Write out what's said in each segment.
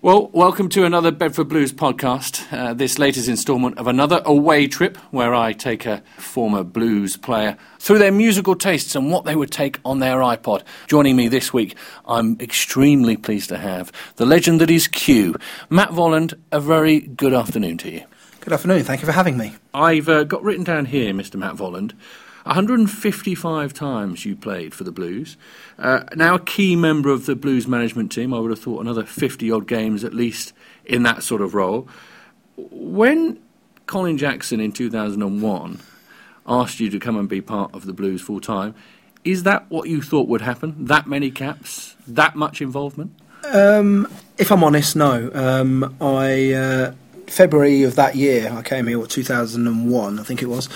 Well, welcome to another Bedford Blues podcast. Uh, this latest instalment of another away trip where I take a former blues player through their musical tastes and what they would take on their iPod. Joining me this week, I'm extremely pleased to have the legend that is Q, Matt Volland. A very good afternoon to you. Good afternoon. Thank you for having me. I've uh, got written down here, Mr. Matt Volland, 155 times you played for the Blues. Uh, now a key member of the Blues management team, I would have thought another 50 odd games at least in that sort of role. When Colin Jackson in 2001 asked you to come and be part of the Blues full time, is that what you thought would happen? That many caps? That much involvement? Um, if I'm honest, no. Um, I. Uh February of that year, I came here, what, 2001, I think it was.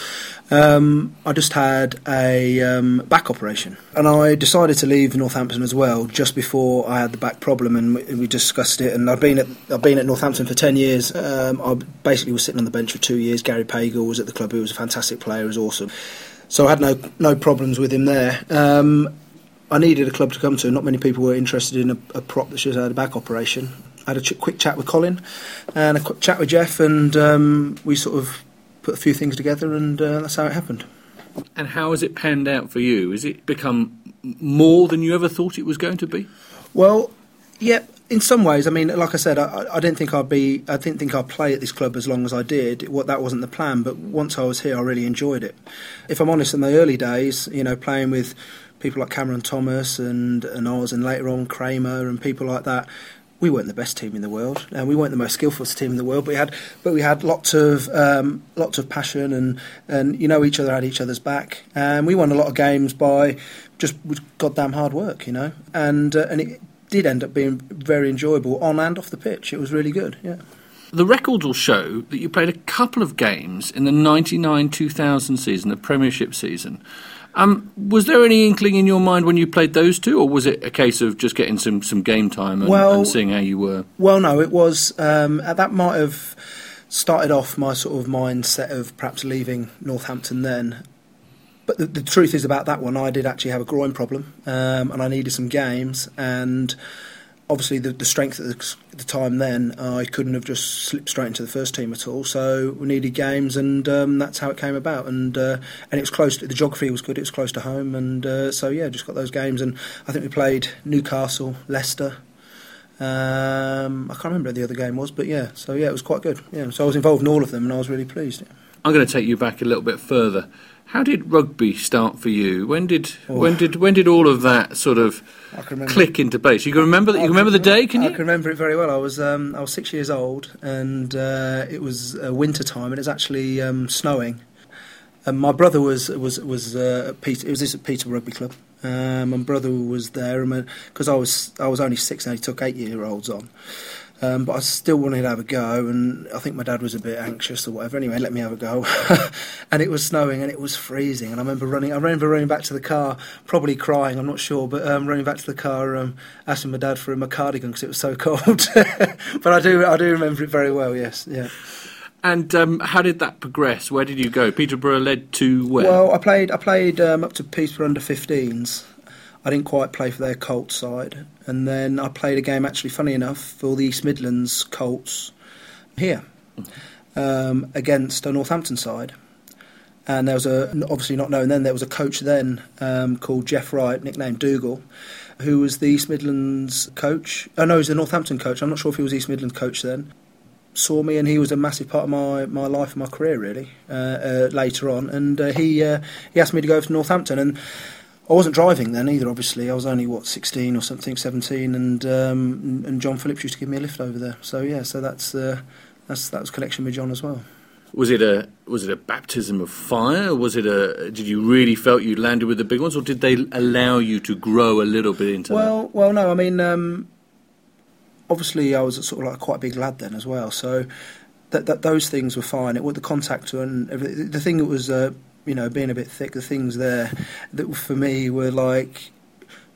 Um, I just had a um, back operation, and I decided to leave Northampton as well just before I had the back problem, and we, we discussed it. And I've been at I've been at Northampton for ten years. Um, I basically was sitting on the bench for two years. Gary Pagel was at the club; he was a fantastic player, he was awesome. So I had no no problems with him there. Um, I needed a club to come to. Not many people were interested in a, a prop that just had a back operation. I had a ch- quick chat with Colin and a quick chat with Jeff, and um, we sort of put a few things together, and uh, that's how it happened. And how has it panned out for you? Has it become more than you ever thought it was going to be? Well, yeah, in some ways. I mean, like I said, I, I didn't think I'd be, I didn't think I'd play at this club as long as I did. What that wasn't the plan, but once I was here, I really enjoyed it. If I'm honest, in the early days, you know, playing with people like Cameron Thomas and and Oz, and later on Kramer and people like that, we weren't the best team in the world, and we weren't the most skillful team in the world. But we had, but we had lots of um, lots of passion, and and you know each other had each other's back, and we won a lot of games by just goddamn hard work, you know, and uh, and it did end up being very enjoyable on and off the pitch. It was really good, yeah. The records will show that you played a couple of games in the 99 2000 season, the Premiership season. Um, was there any inkling in your mind when you played those two, or was it a case of just getting some, some game time and, well, and seeing how you were? Well, no, it was. Um, that might have started off my sort of mindset of perhaps leaving Northampton then. But the, the truth is about that one, I did actually have a groin problem, um, and I needed some games, and obviously the, the strength at the, the, time then, uh, I couldn't have just slipped straight into the first team at all. So we needed games, and um, that's how it came about. And uh, and it was close. To, the geography was good. It was close to home, and uh, so yeah, just got those games. And I think we played Newcastle, Leicester. Um, I can't remember what the other game was, but yeah. So yeah, it was quite good. Yeah. So I was involved in all of them, and I was really pleased. I'm going to take you back a little bit further. How did rugby start for you? When did oh. when did when did all of that sort of click into place? You can remember that. You can remember the day, can you? I can remember it very well. I was um, I was six years old, and uh, it was uh, winter time, and it was actually um, snowing. And my brother was was was uh, at Peter. It was this at Peter Rugby Club. Um, my brother was there, because I was I was only six, and he took eight year olds on. Um, but I still wanted to have a go, and I think my dad was a bit anxious or whatever. Anyway, let me have a go. and it was snowing and it was freezing, and I remember running. I remember running back to the car, probably crying. I'm not sure, but um, running back to the car, um, asking my dad for a cardigan because it was so cold. but I do, I do remember it very well. Yes, yeah. And um, how did that progress? Where did you go? Peterborough led to where? Well, I played. I played um, up to Peterborough under 15s. I didn't quite play for their Colts side, and then I played a game actually, funny enough, for the East Midlands Colts here um, against a Northampton side. And there was a obviously not known then there was a coach then um, called Jeff Wright, nicknamed Dougal, who was the East Midlands coach. Oh no, he was the Northampton coach. I'm not sure if he was East Midlands coach then. Saw me, and he was a massive part of my, my life and my career really. Uh, uh, later on, and uh, he uh, he asked me to go over to Northampton, and I wasn't driving then either. Obviously, I was only what sixteen or something, seventeen, and um, and John Phillips used to give me a lift over there. So yeah, so that's uh, that's that was connection with John as well. Was it a was it a baptism of fire? Was it a did you really felt you landed with the big ones, or did they allow you to grow a little bit into well, that? Well, no. I mean, um, obviously, I was sort of like quite a big lad then as well. So that, that those things were fine. It with the contact and everything. The thing that was uh, you know, being a bit thick, the things there that for me were like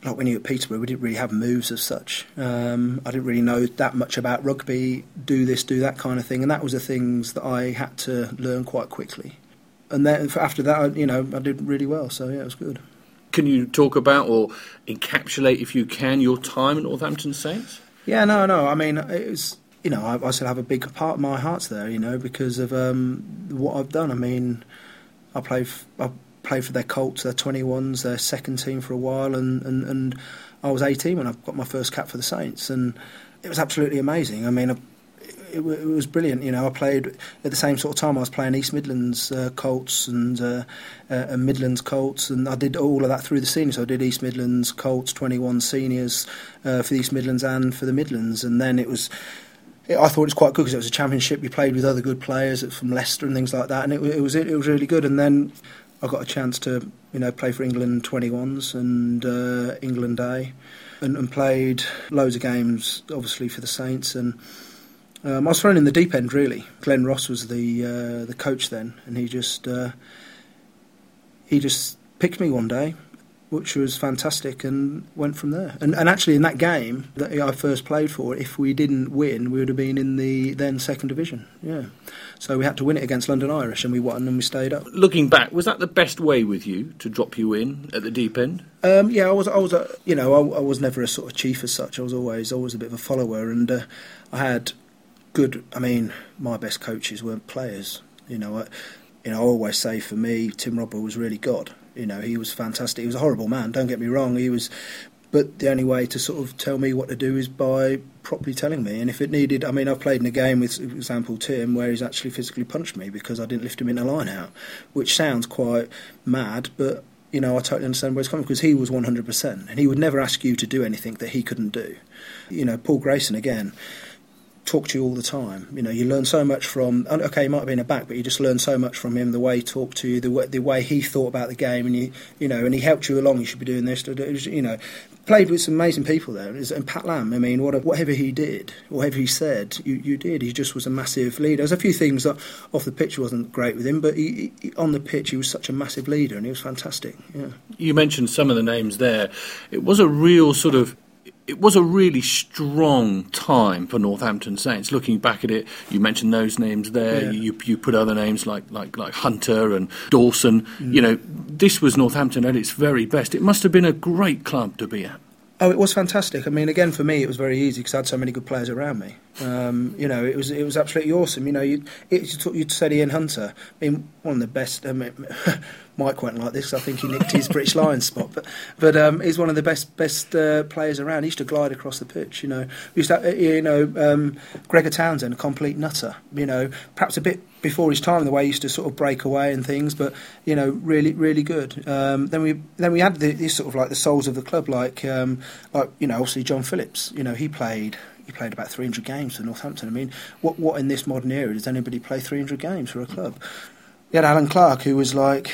like when you were at Peterborough, we didn't really have moves as such. Um, I didn't really know that much about rugby, do this, do that kind of thing, and that was the things that I had to learn quite quickly. And then after that, I, you know, I did really well. So yeah, it was good. Can you talk about or encapsulate, if you can, your time at Northampton Saints? Yeah, no, no. I mean, it was you know, I, I still have a big part of my heart's there, you know, because of um, what I've done. I mean, I play f- I played for their Colts, their 21s, their second team for a while, and, and, and I was 18 when I got my first cap for the Saints, and it was absolutely amazing. I mean, it, it, it was brilliant. You know, I played at the same sort of time. I was playing East Midlands uh, Colts and, uh, uh, and Midlands Colts, and I did all of that through the seniors. So I did East Midlands Colts 21 seniors uh, for the East Midlands and for the Midlands, and then it was I thought it was quite good because it was a championship. You played with other good players from Leicester and things like that, and it, it was it, was really good. And then I got a chance to you know play for England 21s and uh, England A, and, and, played loads of games, obviously for the Saints. And um, I was thrown in the deep end really. Glenn Ross was the uh, the coach then, and he just uh, he just picked me one day which was fantastic, and went from there. And, and actually, in that game that I first played for, if we didn't win, we would have been in the then second division. Yeah, so we had to win it against London Irish, and we won, and we stayed up. Looking back, was that the best way with you to drop you in at the deep end? Um, yeah, I was. I was. A, you know, I, I, was never a sort of chief as such. I was always always a bit of a follower, and uh, I had good. I mean, my best coaches weren't players. You know, I, you know, I always say for me, Tim Rodber was really God you know, he was fantastic. He was a horrible man. Don't get me wrong. He was, but the only way to sort of tell me what to do is by properly telling me. And if it needed, I mean, I've played in a game with, for example, Tim, where he's actually physically punched me because I didn't lift him in a line out, which sounds quite mad, but you know, I totally understand where it's coming because he was 100%, and he would never ask you to do anything that he couldn't do. You know, Paul Grayson again talk to you all the time. You know, you learn so much from. Okay, he might have been a back, but you just learn so much from him. The way he talked to you, the way, the way he thought about the game, and you, you know, and he helped you along. You should be doing this. You know, played with some amazing people there. And Pat Lam, I mean, whatever he did, whatever he said, you, you did. He just was a massive leader. There's a few things that off the pitch wasn't great with him, but he, he, on the pitch he was such a massive leader, and he was fantastic. Yeah. You mentioned some of the names there. It was a real sort of it was a really strong time for Northampton Saints. Looking back at it, you mentioned those names there. Yeah. You you put other names like like like Hunter and Dawson. Mm. You know, this was Northampton at its very best. It must have been a great club to be at. Oh, it was fantastic. I mean, again, for me, it was very easy because I had so many good players around me. Um, you know, it was it was absolutely awesome. You know, you you'd said Ian Hunter, I mean, one of the best. Um, Mike went like this. I think he nicked his British Lions spot, but but um, he's one of the best best uh, players around. He used to glide across the pitch. You know, used to, uh, you know, um, Gregor Townsend, a complete nutter. You know, perhaps a bit before his time, the way he used to sort of break away and things, but you know, really, really good. Um, then we then we had the, these sort of like the souls of the club, like um, like you know, obviously John Phillips. You know, he played he played about 300 games for Northampton. I mean, what what in this modern era does anybody play 300 games for a club? You had Alan Clark, who was like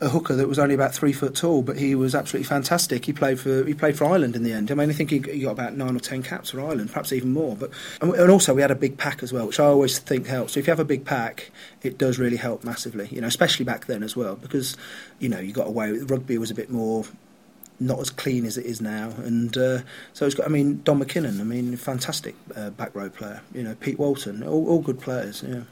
a hooker that was only about three foot tall, but he was absolutely fantastic. He played for he played for Ireland in the end. I mean, I think he, got about nine or ten caps for Ireland, perhaps even more. But and also we had a big pack as well, which I always think helps. So if you have a big pack, it does really help massively. You know, especially back then as well, because you know you got away. with Rugby was a bit more not as clean as it is now. And uh, so it's got, I mean, Don McKinnon, I mean, fantastic uh, back row player. You know, Pete Walton, all, all good players. Yeah.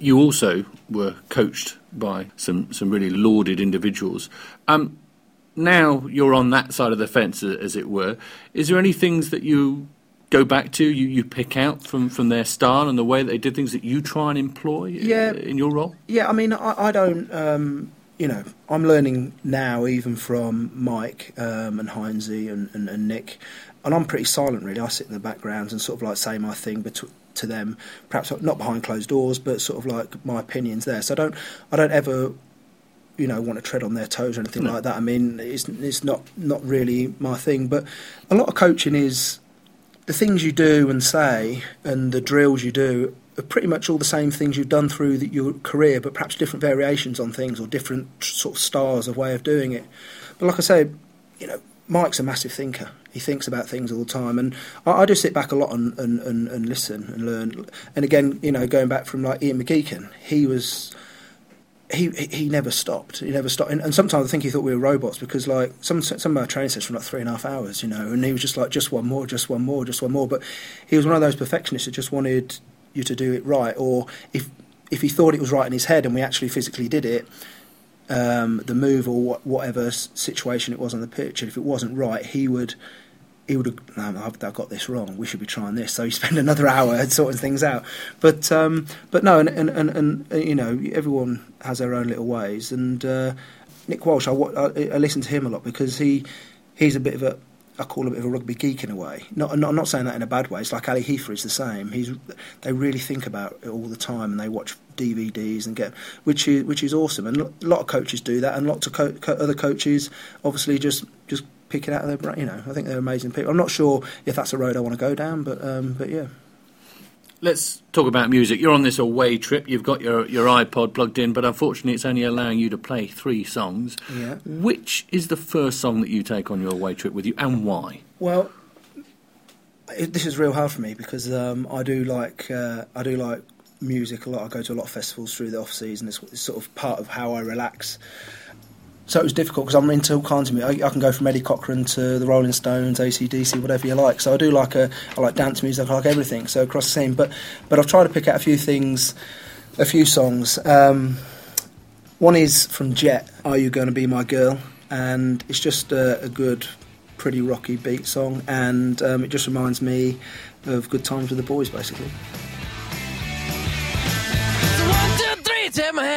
You also were coached by some, some really lauded individuals. Um, now you're on that side of the fence, as it were. Is there any things that you go back to, you, you pick out from, from their style and the way that they did things that you try and employ yeah, in your role? Yeah, I mean, I, I don't. Um, you know, I'm learning now even from Mike um, and Heinzie and, and, and, Nick, and I'm pretty silent really. I sit in the background and sort of like say my thing bet- to them, perhaps not behind closed doors, but sort of like my opinions there. So I don't, I don't ever, you know, want to tread on their toes or anything no. like that. I mean, it's it's not not really my thing. But a lot of coaching is the things you do and say and the drills you do are pretty much all the same things you've done through the, your career, but perhaps different variations on things or different sort of styles of way of doing it. But like I say, you know, Mike's a massive thinker. He thinks about things all the time, and I, I just sit back a lot and, and, and, and, listen and learn. And again, you know, going back from like Ian McGeechan, he was. He, he never stopped. He never stopped, and, and, sometimes I think he thought we were robots because like some some of our training sessions were like three and a half hours, you know, and he was just like just one more, just one more, just one more. But he was one of those perfectionists that just wanted you to do it right, or if if he thought it was right in his head and we actually physically did it, um, the move or whatever situation it was on the pitch, and if it wasn't right, he would he would have, no, I've, I've, got this wrong. We should be trying this. So he spent another hour sorting things out. But um, but no, and, and, and, and, uh, you know, everyone has their own little ways. And uh, Nick Walsh, I, I, I listen to him a lot because he he's a bit of a I call him a bit of a rugby geek in a way. Not, not, I'm not saying that in a bad way. It's like Ali Heath is the same. He's they really think about it all the time and they watch DVDs and get which is which is awesome. And a lot of coaches do that, and lots of co- co- other coaches obviously just just pick it out of their brain. You know, I think they're amazing people. I'm not sure if that's a road I want to go down, but um, but yeah. Let's talk about music. You're on this away trip. You've got your, your iPod plugged in, but unfortunately, it's only allowing you to play three songs. Yeah. Which is the first song that you take on your away trip with you, and why? Well, it, this is real hard for me because um, I do like uh, I do like music a lot. I go to a lot of festivals through the off season. It's, it's sort of part of how I relax. So it was difficult because I'm into all kinds of music. I, I, can go from Eddie Cochran to the Rolling Stones, ACDC, whatever you like. So I do like a, I like dance music, I like everything. So across the scene, but but I've tried to pick out a few things, a few songs. Um, one is from Jet, "Are You Going to Be My Girl," and it's just a, a good, pretty rocky beat song, and um, it just reminds me of good times with the boys, basically.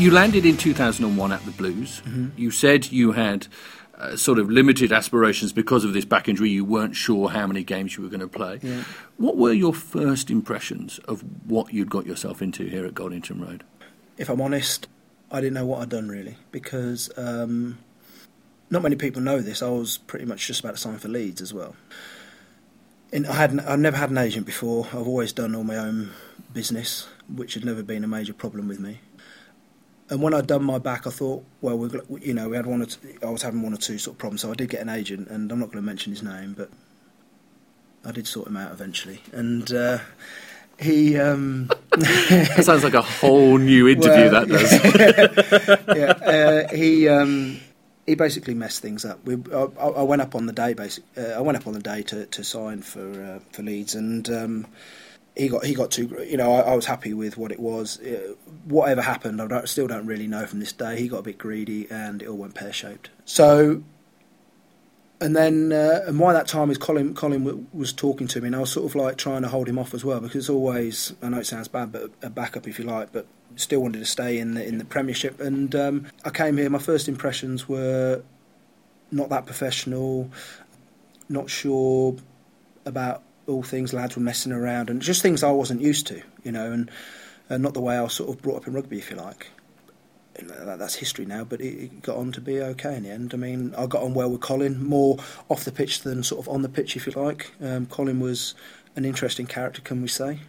You landed in 2001 at the Blues. Mm-hmm. You said you had uh, sort of limited aspirations because of this back injury. You weren't sure how many games you were going to play. Yeah. What were your first impressions of what you'd got yourself into here at Goldington Road? If I'm honest, I didn't know what I'd done really because um, not many people know this. I was pretty much just about to sign for Leeds as well. And I had I'd never had an agent before. I've always done all my own business, which had never been a major problem with me. And when I'd done my back, I thought, well, we you know, we had one or two, I was having one or two sort of problems, so I did get an agent, and I'm not going to mention his name, but I did sort him out eventually, and. Uh, he um, that sounds like a whole new interview. Well, that does. yeah, uh, he um, he basically messed things up. We, I, I, went up on the day, basic. Uh, I went up on the day to, to sign for uh, for Leeds, and um, he got he got too. You know, I, I, was happy with what it was. It, whatever happened, I don't, still don't really know from this day. He got a bit greedy, and it all went pear shaped. So, and then uh, and why that time is Colin. Colin w- was talking to me, and I was sort of like trying to hold him off as well because it's always. I know it sounds bad, but a backup if you like, but still wanted to stay in the in the Premiership. And um, I came here. My first impressions were not that professional. Not sure about all things lads were messing around and just things I wasn't used to, you know, and, and not the way I was sort of brought up in rugby, if you like. That's history now, but it got on to be okay in the end. I mean, I got on well with Colin, more off the pitch than sort of on the pitch, if you like. Um, Colin was an interesting character, can we say?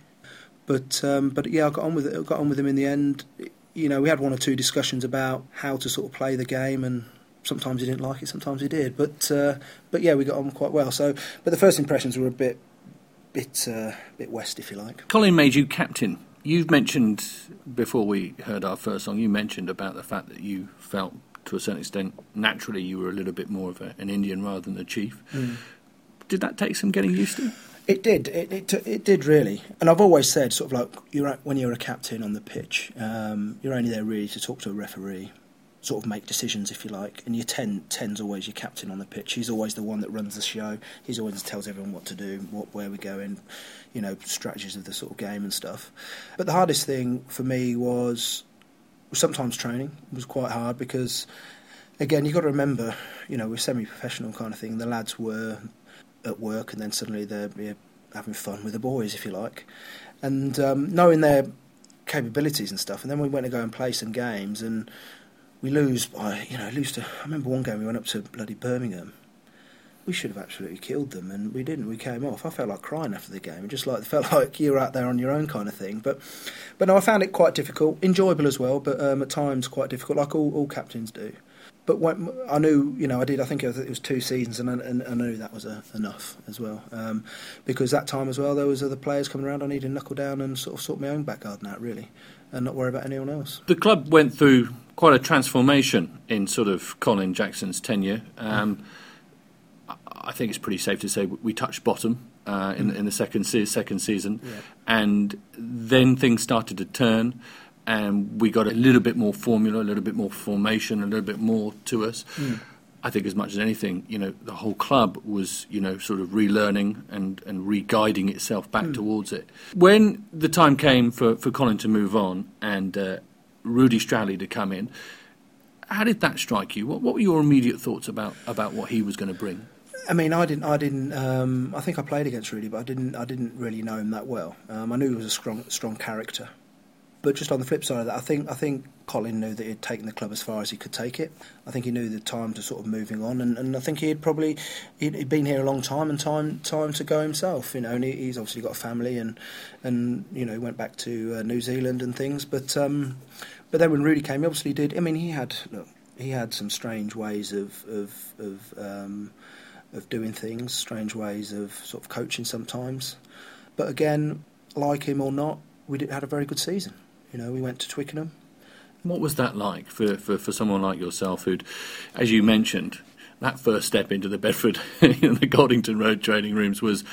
But um, but yeah, I got on with it. got on with him in the end. You know, we had one or two discussions about how to sort of play the game and sometimes he didn't like it, sometimes he did. But uh, but yeah, we got on quite well. So, but the first impressions were a bit bit uh, bit west, if you like. Colin made you captain. You've mentioned before we heard our first song. You mentioned about the fact that you felt, to a certain extent, naturally you were a little bit more of a, an Indian rather than the chief. Mm. Did that take some getting used to? It did. It, it, it did really. And I've always said, sort of like, you're when you're a captain on the pitch, um, you're only there really to talk to a referee sort of make decisions, if you like. And your 10, 10's always your captain on the pitch. He's always the one that runs the show. He's always tells everyone what to do, what where we're going, you know, strategies of the sort of game and stuff. But the hardest thing for me was sometimes training was quite hard because, again, you've got to remember, you know, we're semi-professional kind of thing. The lads were at work and then suddenly they're having fun with the boys, if you like. And um, knowing their capabilities and stuff, and then we went to go and play some games and we lose by you know lose to. I remember one game we went up to bloody Birmingham. We should have absolutely killed them, and we didn't. We came off. I felt like crying after the game. It just like felt like you're out there on your own kind of thing. But but no, I found it quite difficult, enjoyable as well, but um, at times quite difficult, like all, all captains do. But when, I knew, you know, I did. I think it was two seasons, and I, and I knew that was a, enough as well. Um, because that time as well, there was other players coming around. I needed to knuckle down and sort of sort my own back garden out, really, and not worry about anyone else. The club went through quite a transformation in sort of Colin Jackson's tenure. Um, I think it's pretty safe to say we touched bottom uh, in, mm. in the second se- second season, yeah. and then things started to turn and we got a little bit more formula, a little bit more formation, a little bit more to us. Mm. I think as much as anything, you know, the whole club was, you know, sort of relearning and, and re-guiding itself back mm. towards it. When the time came for, for Colin to move on and uh, Rudy Stradley to come in, how did that strike you? What, what were your immediate thoughts about, about what he was going to bring? I mean, I didn't. I didn't. Um, I think I played against Rudy, but I didn't. I didn't really know him that well. Um, I knew he was a strong, strong character, but just on the flip side of that, I think I think Colin knew that he'd taken the club as far as he could take it. I think he knew the time to sort of moving on, and, and I think he had probably he'd, he'd been here a long time and time time to go himself. You know, and he, he's obviously got a family and and you know went back to uh, New Zealand and things. But um, but then when Rudy came, he obviously did. I mean, he had look, he had some strange ways of of of, um, of doing things, strange ways of sort of coaching sometimes. But again, like him or not, we did, had a very good season. You know, we went to Twickenham. What was that like for, for, for someone like yourself, who, as you mentioned, that first step into the Bedford, in the Goldington Road training rooms was,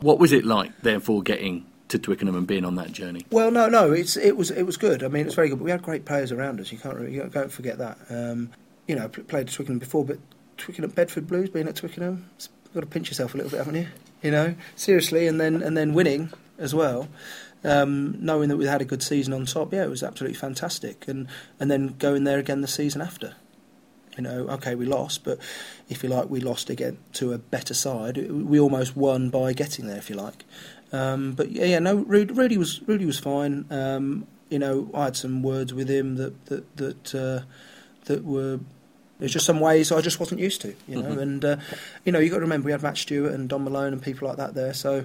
what was it like, therefore, getting to Twickenham and being on that journey? Well, no, no, it's it was it was good. I mean, it was very good. But we had great players around us. You can't really, you can't forget that. Um, you know, played Twickenham before, but Twickenham Bedford Blues, being at Twickenham, you've got to pinch yourself a little bit, haven't you? You know, seriously, and then and then winning as well um, knowing that we had a good season on top, yeah, it was absolutely fantastic. And and then going there again the season after. You know, okay, we lost, but if you like, we lost again to a better side. We almost won by getting there, if you like. Um, but yeah, yeah, no, Rudy, Rudy was Rudy was fine. Um, you know, I had some words with him that that that uh, that were there's just some ways I just wasn't used to, you know. Mm-hmm. And uh, you know, you got to remember we had Matt Stewart and Don Malone and people like that there. So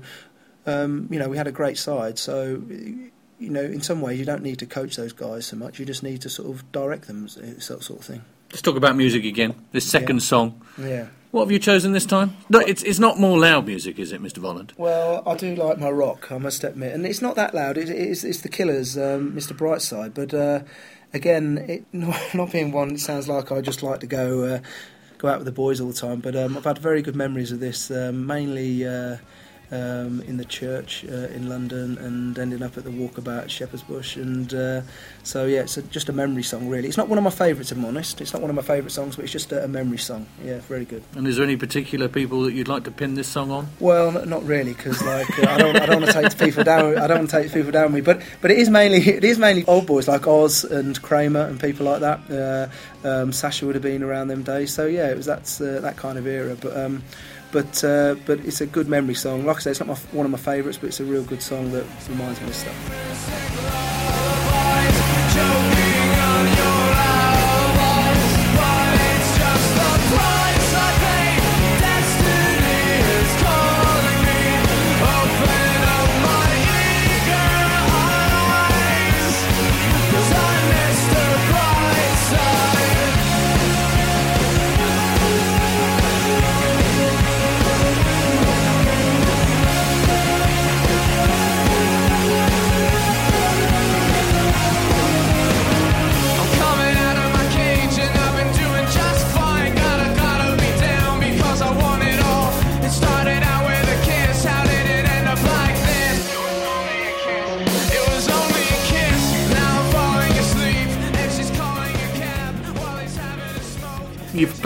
um, you know, we had a great side. So, you know, in some ways, you don't need to coach those guys so much. You just need to sort of direct them, sort of thing. Let's talk about music again. This second yeah. song. Yeah. What have you chosen this time? No, it's it's not more loud music, is it, Mr. Volland? Well, I do like my rock, I must admit, and it's not that loud. It, it's it's the Killers, um, Mr. Brightside, but uh, again, it, not being one, it sounds like I just like to go uh, go out with the boys all the time. But um, I've had very good memories of this, um, mainly. Um, in the church uh, in London and ending up at the walkabout at Shepherd's Bush. And uh, so, yeah, it's a, just a memory song, really. It's not one of my favourites, I'm honest. It's not one of my favourite songs, but it's just a, a, memory song. Yeah, very good. And is there any particular people that you'd like to pin this song on? Well, not really, because like uh, I don't, I don't want to take people down. I don't want to take people down with me. But but it is mainly it is mainly old boys like Oz and Kramer and people like that. Uh, um, Sasha would have been around them days. So yeah, it was that's uh, that kind of era. But um, but uh, but it's a good memory song. Like I say, it's not my, one of my favourites, but it's a real good song that reminds me of stuff.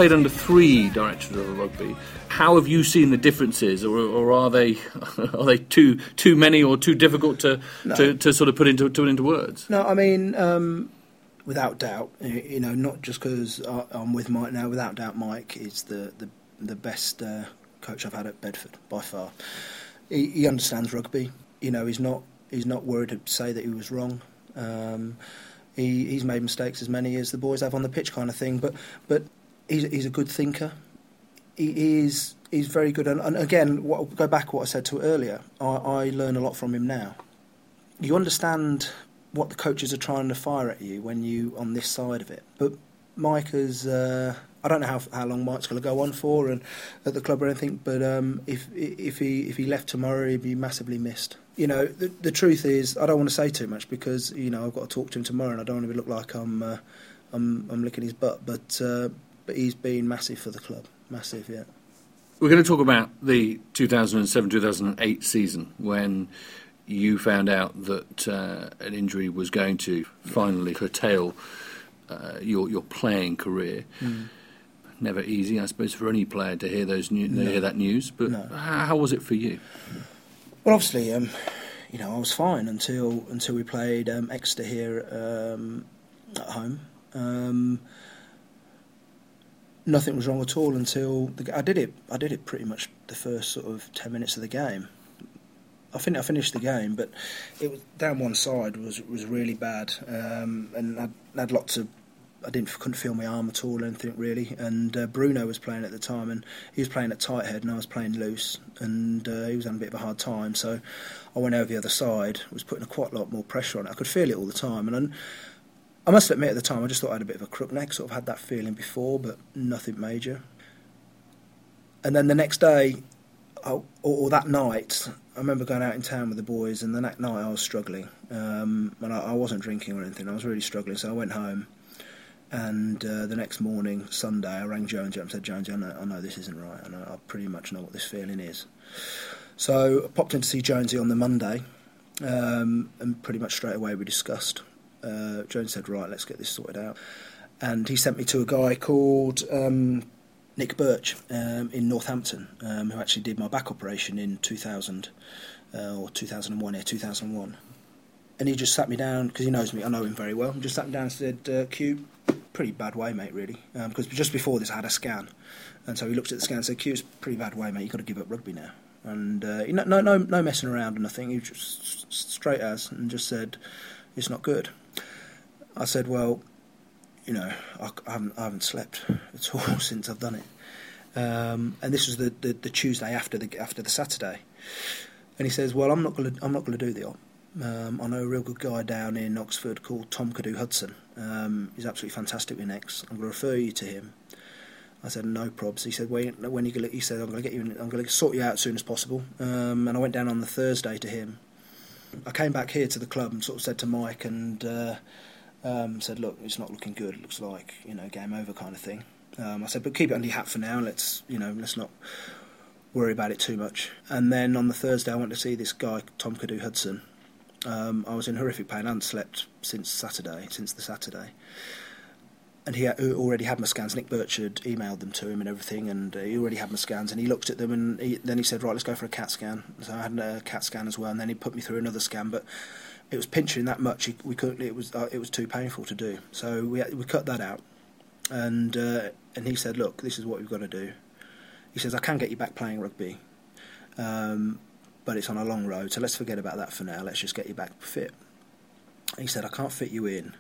Played under three directors of rugby. How have you seen the differences, or, or are they are they too too many or too difficult to, no. to, to, sort of put into put into words? No, I mean. Um, without doubt, you know, not just because I'm with Mike now. Without doubt, Mike is the the, the best uh, coach I've had at Bedford by far. He, he, understands rugby. You know, he's not he's not worried to say that he was wrong. Um, He, he's made mistakes as many as the boys have on the pitch, kind of thing. But but he's he's a good thinker. He is he's very good. And, and again, what, go back to what I said to earlier. I, I learn a lot from him now. You understand what the coaches are trying to fire at you when you on this side of it. But Mike has. Uh, I don't know how how long Mike's going to go on for and at the club or anything. But um, if if he if he left tomorrow, he'd be massively missed. You know, the, the truth is, I don't want to say too much because you know I've got to talk to him tomorrow, and I don't want to look like I'm uh, I'm I'm licking his butt. But uh, but he's been massive for the club, massive, yeah. We're going to talk about the 2007 2008 season when you found out that uh, an injury was going to finally curtail uh, your your playing career. Mm. Never easy, I suppose, for any player to hear those new, no. hear that news. But no. how, how, was it for you? Well, obviously, um, you know, I was fine until until we played um, Exeter here um, at home. Nothing was wrong at all until the, I did it. I did it pretty much the first sort of ten minutes of the game. I think I finished the game, but it was down one side was was really bad, um, and I had lots of. I didn't couldn't feel my arm at all, anything really. And uh, Bruno was playing at the time, and he was playing at tight head, and I was playing loose, and uh, he was having a bit of a hard time. So I went over the other side, was putting a quite a lot more pressure on it. I could feel it all the time, and. I, I must admit at the time I just thought I had a bit of a crook neck, sort of had that feeling before, but nothing major. And then the next day, or, or, that night, I remember going out in town with the boys, and the next night I was struggling. Um, and I, I, wasn't drinking or anything, I was really struggling, so I went home. And uh, the next morning, Sunday, I rang Jones up and said, Jones, I know, I know this isn't right, and I, I, pretty much know what this feeling is. So I popped in to see Jonesy on the Monday, um, and pretty much straight away we discussed uh, Jones said, right, let's get this sorted out. And he sent me to a guy called um, Nick Birch um, in Northampton, um, who actually did my back operation in 2000 uh, or 2001, yeah, 2001. And he just sat me down, because he knows me, I know him very well, he just sat me down and said, uh, Q, pretty bad way, mate, really. Because um, just before this, I had a scan. And so he looked at the scan and said, Q, it's pretty bad way, mate, you've got to give up rugby now. And uh, no, no, no messing around or nothing. He just straight as and just said, "It's not good." I said, well, you know, I, I, haven't, I haven't slept at all since I've done it. Um, and this was the, the, the, Tuesday after the after the Saturday. And he says, well, I'm not to I'm not to do the op. Um, I know a real good guy down in Oxford called Tom Cadoux-Hudson. Um, he's absolutely fantastic with necks. I'm going to refer you to him. I said no probs. He said when, when you gonna, he said I'm going to get you. In, I'm going to sort you out as soon as possible. Um, and I went down on the Thursday to him. I came back here to the club and sort of said to Mike and. Uh, um, said, "Look, it's not looking good. It looks like you know game over kind of thing." Um, I said, "But keep it under your hat for now. Let's you know let's not worry about it too much." And then on the Thursday, I went to see this guy Tom Cadoux-Hudson. Um, I was in horrific pain. I hadn't slept since Saturday, since the Saturday. And he already had my scans. Nick Birch had emailed them to him and everything, and he already had my scans. And he looked at them, and he, then he said, "Right, let's go for a CAT scan." So I had a CAT scan as well, and then he put me through another scan. But it was pinching that much. We couldn't. It was uh, it was too painful to do. So we we cut that out, and uh, and he said, "Look, this is what we've got to do." He says, "I can get you back playing rugby, um, but it's on a long road. So let's forget about that for now. Let's just get you back fit." He said, "I can't fit you in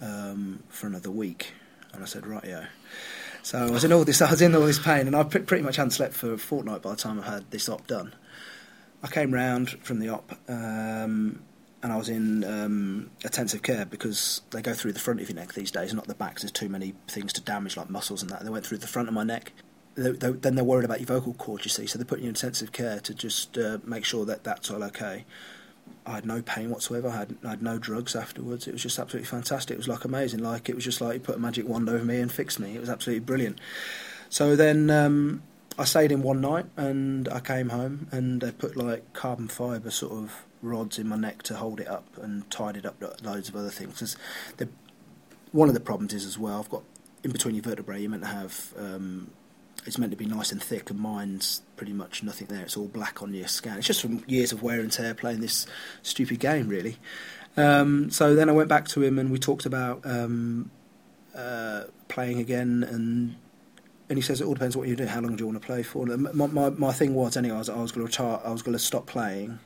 um, for another week," and I said, "Right, yeah." So I was in all this. I was in all this pain, and I pretty much hadn't slept for a fortnight by the time I had this op done. I came round from the op. Um, and I was in um, intensive care because they go through the front of your neck these days, not the back. There's too many things to damage, like muscles and that. They went through the front of my neck. They, they, then they're worried about your vocal cords, you see, so they put you in intensive care to just uh, make sure that that's all okay. I had no pain whatsoever. I had, I had no drugs afterwards. It was just absolutely fantastic. It was like amazing. Like it was just like you put a magic wand over me and fixed me. It was absolutely brilliant. So then um, I stayed in one night and I came home and they put like carbon fibre sort of rods in my neck to hold it up and tied it up to loads of other things. Cause the, one of the problems is as well, I've got in between your vertebrae, you're meant to have, um, it's meant to be nice and thick, and mine's pretty much nothing there. It's all black on your scan. It's just from years of wear and tear playing this stupid game, really. Um, so then I went back to him and we talked about um, uh, playing again and and he says it all depends what you do. How long do you want to play for? My, my, my thing was anyway. I was, I was going to retire. I was going to stop playing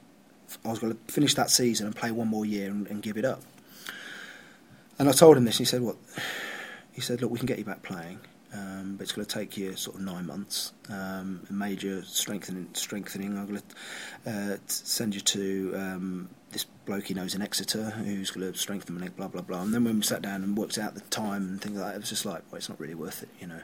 I was going to finish that season and play one more year and, and give it up. And I told him this. And he said, "What?" He said, "Look, we can get you back playing, um, but it's going to take you sort of nine months, um, major strengthening. Strengthening. I'm going to uh, send you to um, this bloke he knows in Exeter who's going to strengthen my neck. Blah blah blah." And then when we sat down and worked out the time and things like that, it was just like, "Well, it's not really worth it," you know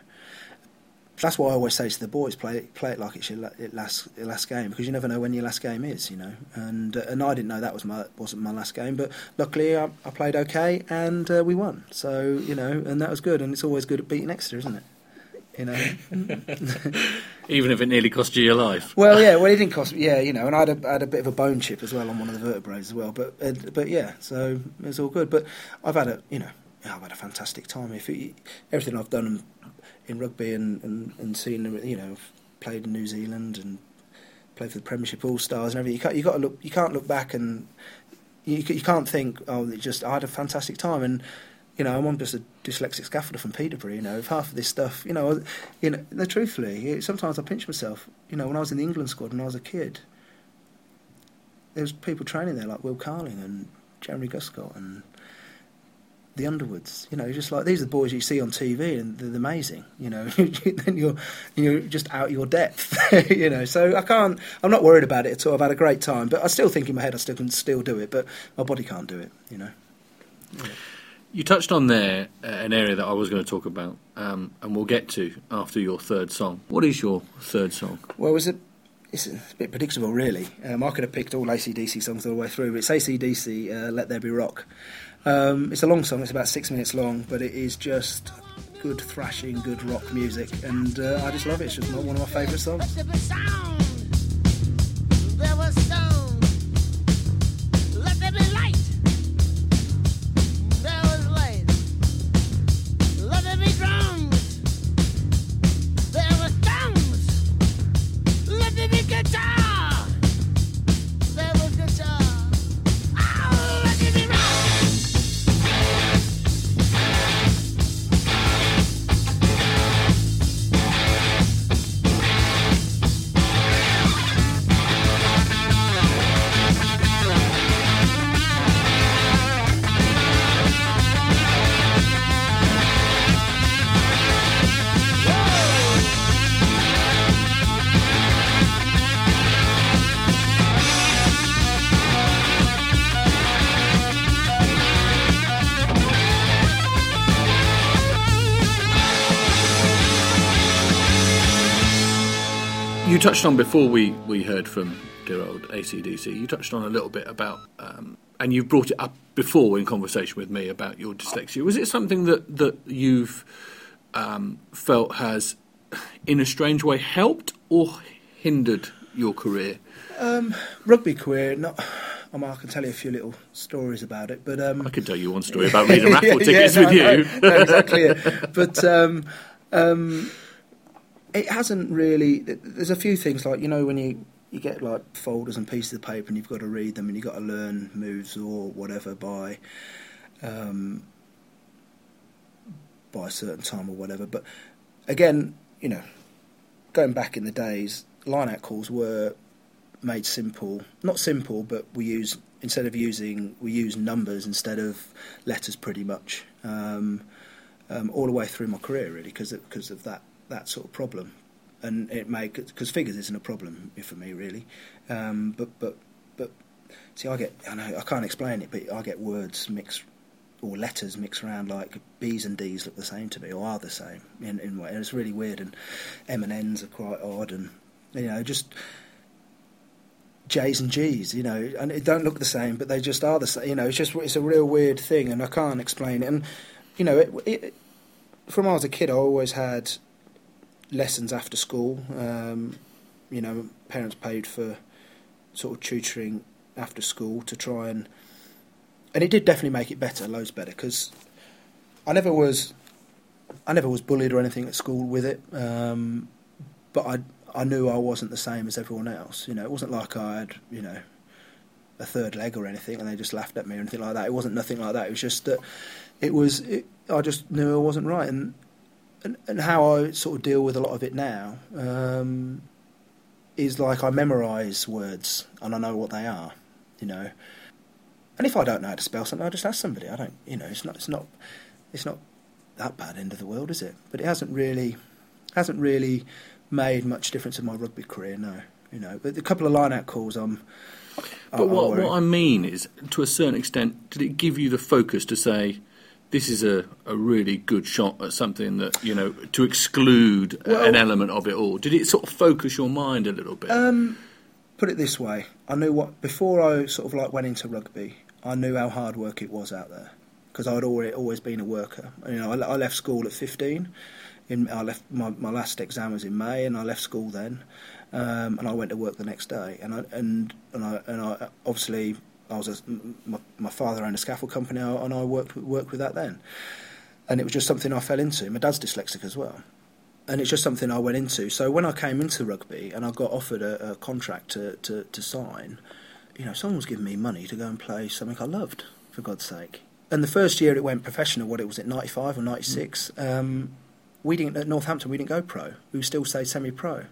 that's why I always say to the boys, play it, play it like it's your last your last game because you never know when your last game is, you know. And uh, and I didn't know that was my wasn't my last game, but luckily I, I played okay and uh, we won. So you know, and that was good. And it's always good at beating Exeter, isn't it? You know, even if it nearly cost you your life. Well, yeah, well, it didn't cost me. Yeah, you know, and I had a, I had a bit of a bone chip as well on one of the vertebrae as well. But uh, but yeah, so it was all good. But I've had a you know I've had a fantastic time. If it, everything I've done in rugby and, and, and seeing you know played in New Zealand and played for the Premiership All Stars and everything. You can't you got to look you can't look back and you you can't think oh it just I had a fantastic time and you know I'm just a dyslexic scaffolder from Peterborough. You know if half of this stuff you know you know truthfully sometimes I pinch myself. You know when I was in the England squad when I was a kid, there was people training there like Will Carling and Jeremy Guscott and the Underwoods. You know, just like these are the boys you see on TV, and they're amazing. You know, then you're you're just out your depth. you know, so I can't. I'm not worried about it at all. I've had a great time, but I still think in my head I still can still do it, but my body can't do it. You know. Yeah. You touched on there uh, an area that I was going to talk about, um, and we'll get to after your third song. What is your third song? Well, was it? It's a bit predictable, really. Um, I could have picked all ACDC songs all the way through, but it's ACDC, uh, Let There Be Rock. Um, it's a long song, it's about six minutes long, but it is just good thrashing, good rock music, and uh, I just love it. It's just one of my favourite songs. You touched on before we, we heard from dear old ACDC. You touched on a little bit about, um, and you've brought it up before in conversation with me about your dyslexia. Was it something that that you've um, felt has, in a strange way, helped or hindered your career? Um, rugby career, not. I, mean, I can tell you a few little stories about it, but um, I can tell you one story about reading raffle tickets yeah, no, with you. No, exactly. But um, um, it hasn't really. There's a few things like you know when you you get like folders and pieces of paper and you've got to read them and you've got to learn moves or whatever by um, by a certain time or whatever. But again, you know, going back in the days, line out calls were made simple. Not simple, but we use instead of using we use numbers instead of letters pretty much um, um, all the way through my career really because because of that that sort of problem, and it may because figures isn't a problem for me really, um, but but but see, I get I know I can't explain it, but I get words mixed or letters mixed around like B's and D's look the same to me or are the same in in way, and it's really weird. And M and N's are quite odd, and you know just. J's and G's, you know, and it don't look the same, but they just are the same. You know, it's just it's a real weird thing, and I can't explain it. And you know, it, it, from when I was a kid, I always had lessons after school. Um, you know, parents paid for sort of tutoring after school to try and, and it did definitely make it better, loads better, because I never was, I never was bullied or anything at school with it, um, but I I knew I wasn't the same as everyone else. You know, it wasn't like I had you know a third leg or anything, and they just laughed at me or anything like that. It wasn't nothing like that. It was just that it was. It, I just knew I wasn't right, and and, and how I sort of deal with a lot of it now um, is like I memorise words and I know what they are, you know. And if I don't know how to spell something, I just ask somebody. I don't, you know, it's not, it's not, it's not that bad end of the world, is it? But it hasn't really, hasn't really made much difference in my rugby career. No, you know, but a couple of line-out calls, I'm. But what, what I mean is, to a certain extent, did it give you the focus to say, this is a, a really good shot at something that, you know, to exclude Well- an element of it all? Did it sort of focus your mind a little bit? Um, put it this way, I knew what before I sort of like went into rugby. I knew how hard work it was out there because I'd already always been a worker. You know, I, I left school at fifteen. In, I left my, my last exam was in May, and I left school then, um, and I went to work the next day. And I and and I and I obviously I was a, my, my father owned a scaffold company, and I worked with, worked with that then. And it was just something I fell into. My dad's dyslexic as well and it's just something I went into. So when I came into rugby and I got offered a, a contract to, to, to sign, you know, someone was giving me money to go and play something I loved, for God's sake. And the first year it went professional, what it was at 95 or 96, um, we didn't, at Northampton, we didn't go pro. We still stayed semi pro.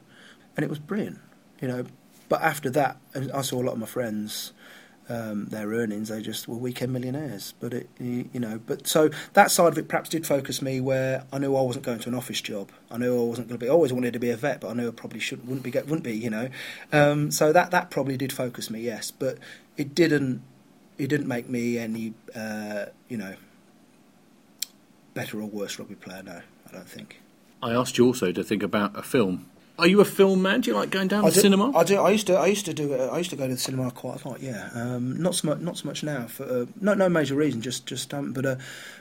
And it was brilliant, you know. But after that, I saw a lot of my friends, um, their earnings, they just were weekend millionaires. But it, you know, but so that side of it perhaps did focus me where I knew I wasn't going to an office job. I knew I wasn't going to be. I always wanted to be a vet, but I knew I probably shouldn't wouldn't be wouldn't be. You know, um, so that that probably did focus me. Yes, but it didn't. It didn't make me any. Uh, you know. Better or worse rugby player? No, I don't think. I asked you also to think about a film. Are you a film man? Do you like going down I to do, cinema? I do. I used to. I used to do. it- I used to go to the cinema quite a lot. Yeah. Um, not so much. Not so much now. For uh, no no major reason. Just just um, but uh,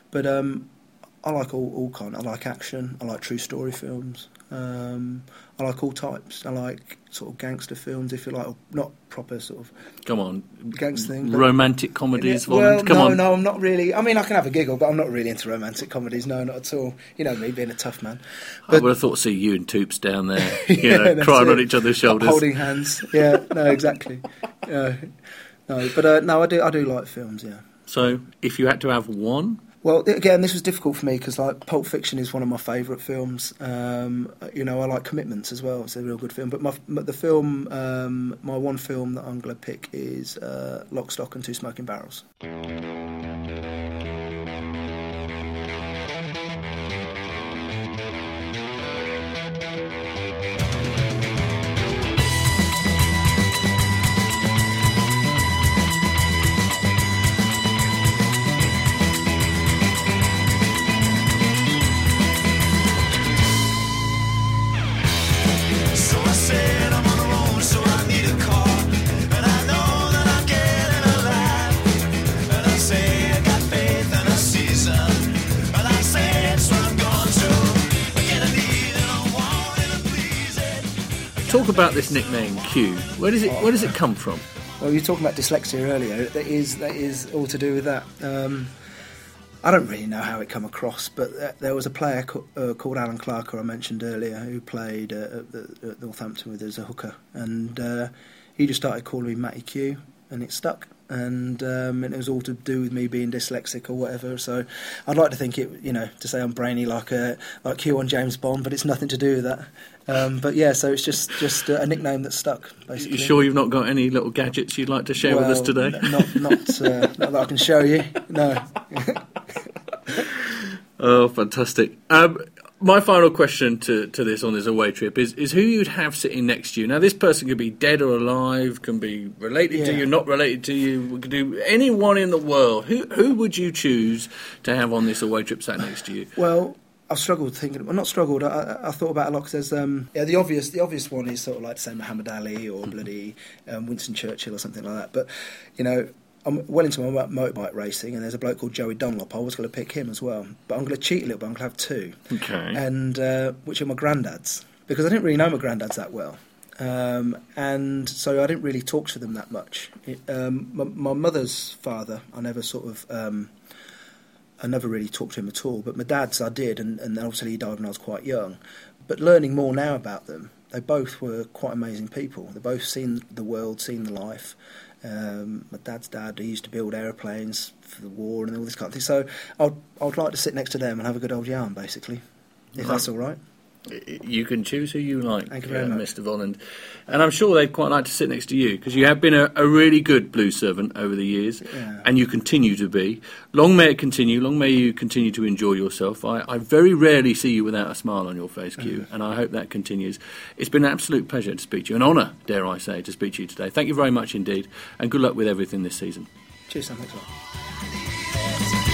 but um, I like all all kind. I like action. I like true story films. Um, I like all types. I like sort of gangster films, if you like, or not proper sort of Come on. gangster thing. Romantic comedies, well, Come no, on. no, I'm not really. I mean, I can have a giggle, but I'm not really into romantic comedies. No, not at all. You know me, being a tough man. I would have thought to see you and Toops down there, you Yeah, know, crying it. on each other's shoulders. holding hands. Yeah, no, exactly. Yeah, no, but uh, no, I do. I do like films. Yeah. So, if you had to have one, Well, again, this was difficult for me because like Pulp Fiction is one of my favourite films. Um, you know, I like Commitments as well. It's a real good film. But my, the film, um, my one film that I'm going to pick is uh, Lock, Stock and Two Smoking Barrels. Where does it Where does it come from? Well, you were talking about dyslexia earlier. That is that is all to do with that. Um, I don't really know how it come across, but there was a player co- uh, called Alan Clark, who I mentioned earlier, who played uh, at, the, at Northampton with us as a hooker, and uh, he just started calling me Matty Q, and it stuck. And, um, and it was all to do with me being dyslexic or whatever. So I'd like to think it, you know, to say I'm brainy like uh, like Q on James Bond, but it's nothing to do with that. Um, but yeah, so it's just just uh, a nickname that stuck. Basically, You sure you've not got any little gadgets you'd like to share with us today? Not, not, uh, not that I can show you. No. Oh, fantastic. Um, my final question to, to this on this away trip is, is who you'd have sitting next to you. Now, this person could be dead or alive, can be related to you, not related to you, could do anyone in the world. Who who would you choose to have on this away trip sat next to you? Well, I've struggled thinking. Well, not struggled. I, I, I thought about it a lot because there's um, yeah, the obvious the obvious one is sort of like to say Muhammad Ali or bloody um, Winston Churchill or something like that. But you know. I'm well into my mo- motorbike racing, and there's a bloke called Joey Dunlop. I was going to pick him as well, but I'm going to cheat a little bit. I'm going to have two. Okay. and uh, which are my granddads because I didn't really know my granddads that well, um, and so I didn't really talk to them that much. It, um, my, my mother's father, I never sort of. Um, I never really talked to him at all, but my dad's I did, and, and obviously he died when I was quite young. But learning more now about them, they both were quite amazing people. They both seen the world, seen the life. Um, my dad's dad, he used to build aeroplanes for the war and all this kind of thing. So I'd, I'd like to sit next to them and have a good old yarn, basically, if that's all right. You can choose who you like, Thank you very uh, much. Mr. Volland. And I'm sure they'd quite like to sit next to you because you have been a, a really good blue servant over the years Yeah. and you continue to be. Long may it continue, long may you continue to enjoy yourself. I, I very rarely see you without a smile on your face, Q, Mm-hmm. and I hope that continues. It's been an absolute pleasure to speak to you, an honour, dare I say, to speak to you today. Thank you very much indeed, and good luck with everything this season. Cheers, Sam. Thanks a lot. Thank